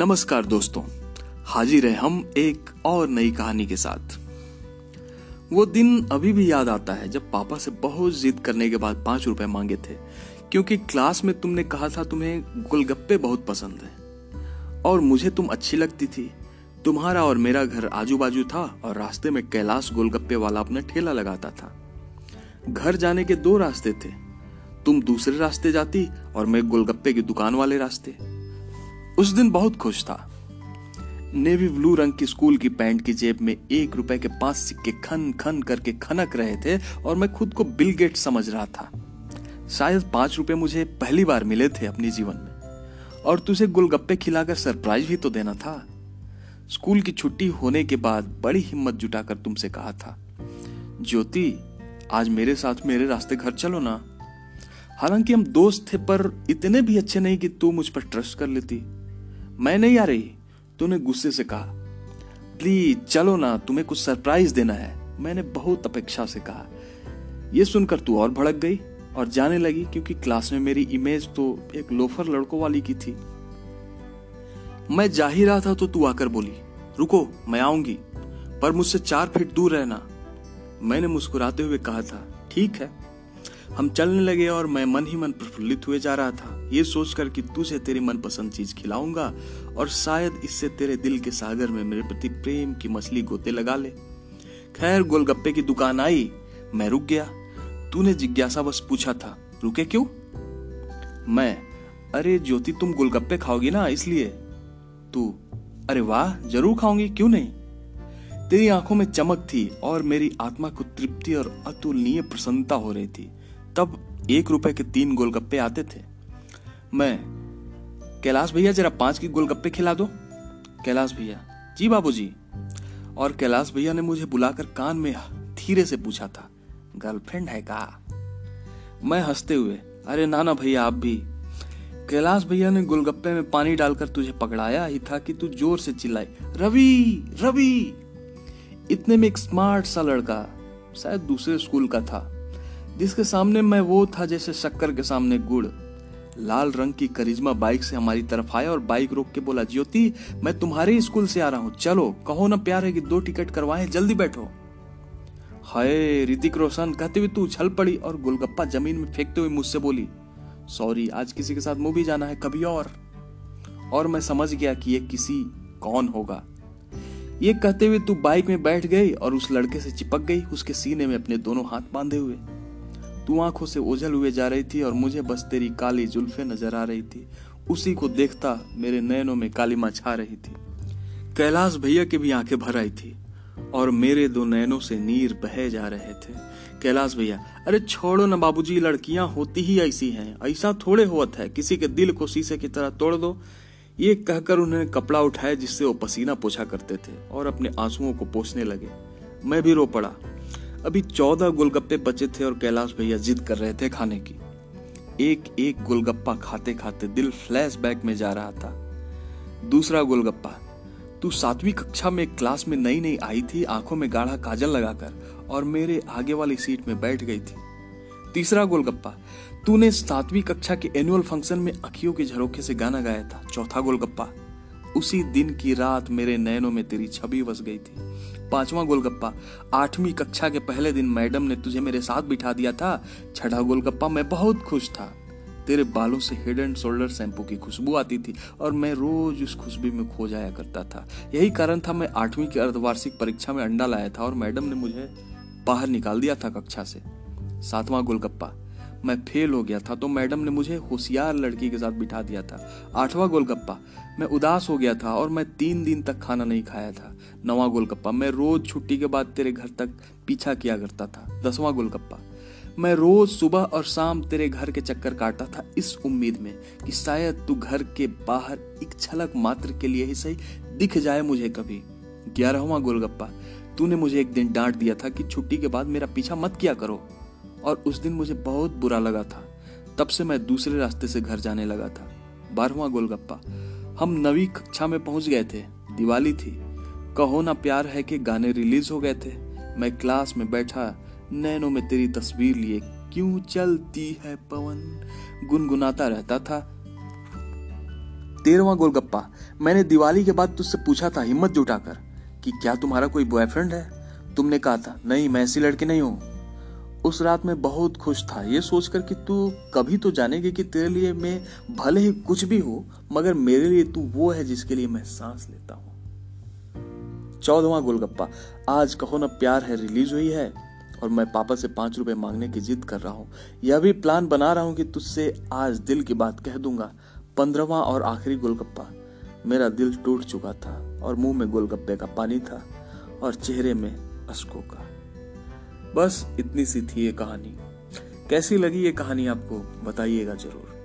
नमस्कार दोस्तों, हाजिर है हम एक और नई कहानी के साथ। वो दिन अभी भी याद आता है जब पापा से बहुत जिद करने के बाद पाँच रुपए मांगे थे, क्योंकि क्लास में तुमने कहा था तुम्हें गोलगप्पे बहुत पसंद है। और मुझे तुम अच्छी लगती थी। तुम्हारा और मेरा घर आजू बाजू था और रास्ते में कैलाश गोलगप्पे वाला अपना ठेला लगाता था। घर जाने के दो रास्ते थे। तुम दूसरे रास्ते जाती और मैं गोलगप्पे की दुकान वाले रास्ते। उस दिन बहुत खुश था। नेवी ब्लू रंग की स्कूल की पैंट की जेब में एक रुपए के पाँच सिक्के खन खन करके खनक रहे थे और मैं खुद को बिल गेट समझ रहा था। शायद पाँच रुपए मुझे पहली बार मिले थे अपने जीवन में। और तुझे गोलगप्पे खिलाकर सरप्राइज़ भी तो देना था। स्कूल की छुट्टी होने के बाद बड़ी हिम्मत जुटाकर तुमसे कहा था, ज्योति, आज मेरे साथ मेरे रास्ते घर चलो ना। हालाँकि हम दोस्त थे पर इतने भी अच्छे नहीं कि तू मुझ पर ट्रस्ट कर लेती। मैं नहीं आ रही। तूने गुस्से से कहा, प्लीज़ चलो ना, तुम्हें कुछ सरप्राइज़ देना है। मैंने बहुत अपेक्षा से कहा। यह सुनकर तू और भड़क गई और जाने लगी, क्योंकि क्लास में मेरी इमेज तो एक लोफर लड़कों वाली की थी। मैं जा ही रहा था तो तू आकर बोली, रुको, मैं आऊँगी, पर मुझसे चार फीट दूर रहना। मैंने मुस्कुराते हुए कहा था, ठीक है। हम चलने लगे और मैं मन ही मन प्रफुल्लित हुए जा रहा था। ये सोचकर कि तुझे तेरी मनपसंद चीज़ खिलाऊँगा और शायद इससे तेरे दिल के सागर में मेरे प्रति प्रेम की मछली गोते लगा ले। खैर, गोलगप्पे की दुकान आई, मैं रुक गया। तूने जिज्ञासा बस पूछा था, रुके क्यों? मैं, अरे ज्योति, तुम गोलगप्पे खाओगी ना, इसलिए। तू, अरे वाह, ज़रूर खाऊँगी, क्यों नहीं? तेरी आँखों में चमक थी और मेरी आत्मा को तृप्ति और अतुलनीय प्रसन्नता हो रही थी। तब एक रुपए के तीन गोलगप्पे आते थे। मैं, कैलाश भैया जरा पाँच की गोलगप्पे खिला दो। कैलाश भैया, जी बाबूजी। और कैलाश भैया ने मुझे बुलाकर कान में धीरे से पूछा था, गर्लफ्रेंड है का? मैं हँसते हुए, अरे नाना भैया, आप भी। कैलाश भैया ने गोलगप्पे में पानी डालकर तुझे पकड़ाया ही था कि तू ज़ोर से चिल्लाई रवि रवि! इतने में एक स्मार्ट सा लड़का, शायद दूसरे स्कूल का था। जिसके सामने मैं वो था जैसे शक्कर के सामने गुड़। लाल रंग की करिश्मा बाइक से हमारी तरफ़ आया और बाइक रोक के बोला, ज्योति, मैं तुम्हारे स्कूल से आ रहा हूँ। चलो, कहो ना प्यार है कि दो टिकट करवाए, जल्दी बैठो। हाय, ऋतिक रोशन, कहते हुए तू उछल पड़ी और गोलगप्पा ज़मीन में फेंकते हुए मुझसे बोली, सॉरी, आज किसी के साथ मूवी जाना है, कभी और। और मैं समझ गया कि ये किसी, कौन होगा। ये कहते हुए तू बाइक में बैठ गई और उस लड़के से चिपक गई, उसके सीने में अपने दोनों हाथ बांधे हुए। तू आँखों से ओझल हुए जा रही थी और मुझे बस तेरी काली जुल्फे नज़र आ रही थी। उसी को देखता मेरे नैनों में कालीमा छा रही थी। कैलाश भैया की भी आँखें भर आई थी और मेरे दो नैनों से नीर बहे जा रहे थे। कैलाश भैया, अरे छोड़ो ना बाबूजी, लड़कियाँ होती ही ऐसी हैं। ऐसा थोड़े होत है। किसी के दिल को शीशे की तरह तोड़ दो। ये कहकर उन्होंने कपड़ा उठाया जिससे वो पसीना पोछा करते थे और अपने आंसुओं को पोछने लगे। मैं भी रो पड़ा। अभी चौदह गोलगप्पे बचे थे और कैलाश भैया जिद कर रहे थे खाने की। एक एक गोलगप्पा खाते खाते दिल फ्लैशबैक में जा रहा था। दूसरा गोलगप्पा, तू सातवीं कक्षा में क्लास में नई नई आई थी, आँखों में गाढ़ा काजल लगाकर और मेरे आगे वाली सीट में बैठ गई थी। तीसरा गोलगप्पा, तूने सातवीं कक्षा के एनुअल फ़ंक्शन में अखियों के झरोखे से गाना गाया था। चौथा गोलगप्पा उसी दिन की रात मेरे नैनों में तेरी छवि बस गई थी। पांचवा गोलगप्पा, आठवीं कक्षा के पहले दिन मैडम ने तुझे मेरे साथ बिठा दिया था। छठा गोलगप्पा, मैं बहुत खुश था। तेरे बालों से हेड एंड शोल्डर शैम्पू की खुशबू आती थी और मैं रोज उस खुशबू में खो जाया करता था। यही कारण था मैं आठवीं की अर्धवार्षिक परीक्षा में अंडा लाया था और मैडम ने मुझे बाहर निकाल दिया था कक्षा से। सातवां गोलगप्पा मैं फेल हो गया था तो मैडम ने मुझे होशियार लड़की के साथ बिठा दिया था। आठवां गोलगप्पा। मैं उदास हो गया था और मैं तीन दिन तक खाना नहीं खाया था। नवा गोलगप्पा। मैं रोज छुट्टी के बाद तेरे घर तक पीछा किया करता था। दसवां गोलगप्पा। मैं रोज सुबह और शाम तेरे घर के चक्कर काटता था इस उम्मीद में कि शायद तू घर के बाहर एक छलक मात्र के लिए ही सही दिख जाए मुझे कभी। ग्यारहवा गोलगप्पा। तूने मुझे एक दिन डांट दिया था कि छुट्टी के बाद मेरा पीछा मत किया करो। और उस दिन मुझे बहुत बुरा लगा था। तब से मैं दूसरे रास्ते से घर जाने लगा था। बारहवा गोलगप्पा। हम नवी कक्षा में पहुँच गए थे। दिवाली थी। कहो ना प्यार है कि गाने रिलीज़ हो गए थे। मैं क्लास में बैठा, नैनों में तेरी तस्वीर लिए। क्यों चलती है पवन? गुनगुनाता रहता था। तेरवा गोलगप्पा। मैंने दिवाली के बाद तुझसे पूछा था हिम्मत जुटाकर कि क्या तुम्हारा कोई बॉयफ्रेंड है? तुमने कहा था, नहीं, मैं ऐसी लड़की नहीं हूँ। उस रात में बहुत खुश था। ये सोचकर कि तू कभी तो जानेगी कि तेरे लिए मैं भले ही कुछ भी हो, मगर मेरे लिए तू वो है जिसके लिए मैं सांस लेता हूँ। चौदवा गोलगप्पा। आज कहो ना प्यार है, रिलीज़ हुई है, और मैं पापा से पाँच रुपए मांगने की जिद कर रहा हूँ। यह भी प्लान बना रहा हूँ कि तुझसे आज दिल की बात कह दूँगा। पंद्रवा और आखिरी गोलगप्पा। मेरा दिल टूट चुका था, और मुँह में गोलगप्पे का पानी था, और चेहरे में अशकों का। बस इतनी सी थी ये कहानी। कैसी लगी ये कहानी आपको? बताइएगा ज़रूर।